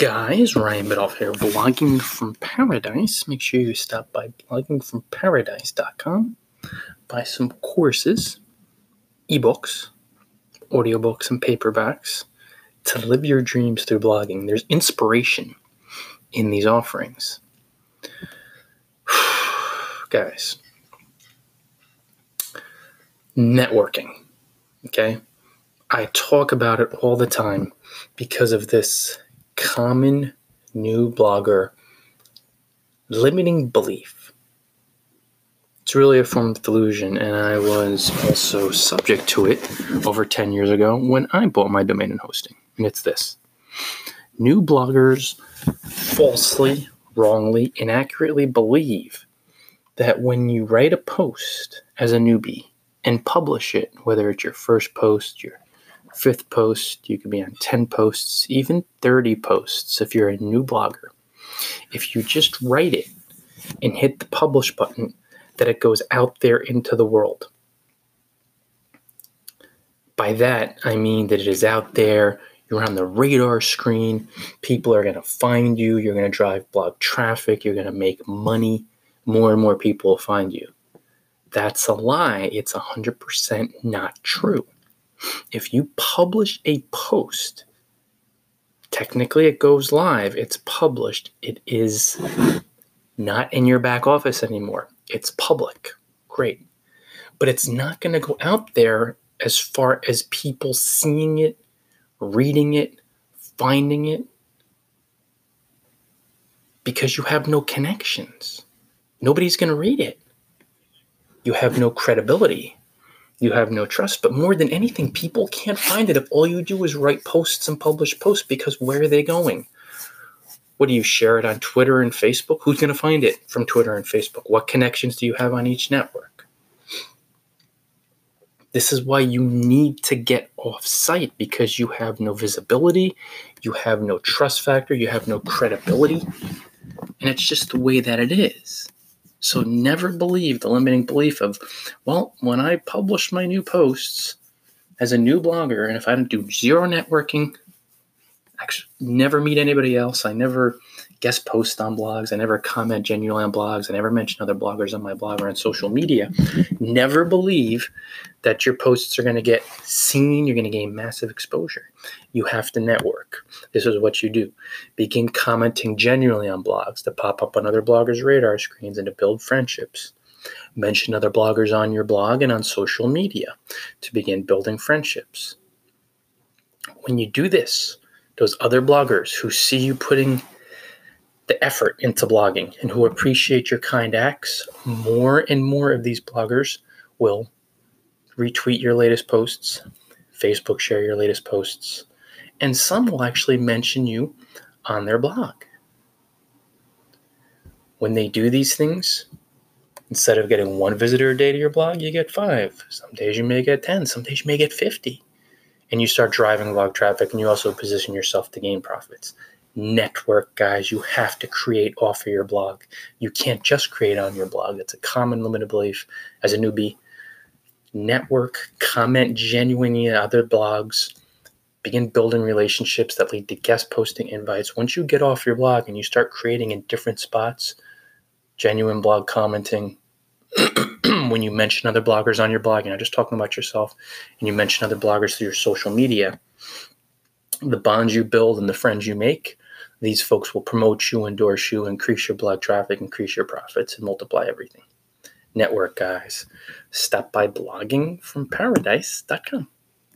guys? Ryan Biddulph here, blogging from paradise. Make sure you stop by bloggingfromparadise.com, buy some courses, ebooks, audiobooks, and paperbacks to live your dreams through blogging. There's inspiration in these offerings. guys, networking, okay? I talk about it all the time because of this common new blogger limiting belief. It's really a form of delusion, and I was also subject to it over 10 years ago when I bought my domain and hosting. And it's this new bloggers falsely, wrongly, inaccurately believe that when you write a post as a newbie and publish it, whether it's your first post, your fifth post, you could be on 10 posts, even 30 posts if you're a new blogger. If you just write it and hit the publish button, that it goes out there into the world. By that, I mean that it is out there, you're on the radar screen, people are going to find you, you're going to drive blog traffic, you're going to make money, more and more people will find you. That's a lie. It's 100% not true. If you publish a post, technically it goes live, it's published, it is not in your back office anymore. It's public. Great. But it's not going to go out there as far as people seeing it, reading it, finding it, because you have no connections. Nobody's going to read it. You have no credibility you have no trust. But more than anything, people can't find it if all you do is write posts and publish posts because where are they going? What do you share it on Twitter and Facebook? Who's going to find it from Twitter and Facebook? What connections do you have on each network? This is why you need to get off site because you have no visibility, you have no trust factor, you have no credibility, and it's just the way that it is. So never believe the limiting belief of, well, when I publish my new posts as a new blogger, and if I don't do zero networking, actually never meet anybody else, I never guest post on blogs, I never comment genuinely on blogs, I never mention other bloggers on my blog or on social media, never believe that your posts are going to get seen, you're going to gain massive exposure. You have to network. This is what you do. Begin commenting genuinely on blogs to pop up on other bloggers' radar screens and to build friendships. Mention other bloggers on your blog and on social media to begin building friendships. When you do this, those other bloggers who see you putting the effort into blogging and who appreciate your kind acts, more and more of these bloggers will retweet your latest posts, Facebook share your latest posts, and some will actually mention you on their blog. When they do these things, instead of getting one visitor a day to your blog, you get five. Some days you may get 10, some days you may get 50. And you start driving blog traffic and you also position yourself to gain profits. Network, guys, you have to create off of your blog. You can't just create on your blog. That's a common limited belief as a newbie network, comment genuinely in other blogs, begin building relationships that lead to guest posting invites. Once you get off your blog and you start creating in different spots, genuine blog commenting, when you mention other bloggers on your blog, you're not just talking about yourself, and you mention other bloggers through your social media, the bonds you build and the friends you make, these folks will promote you, endorse you, increase your blog traffic, increase your profits, and multiply everything network guys. Stop by bloggingfromparadise.com.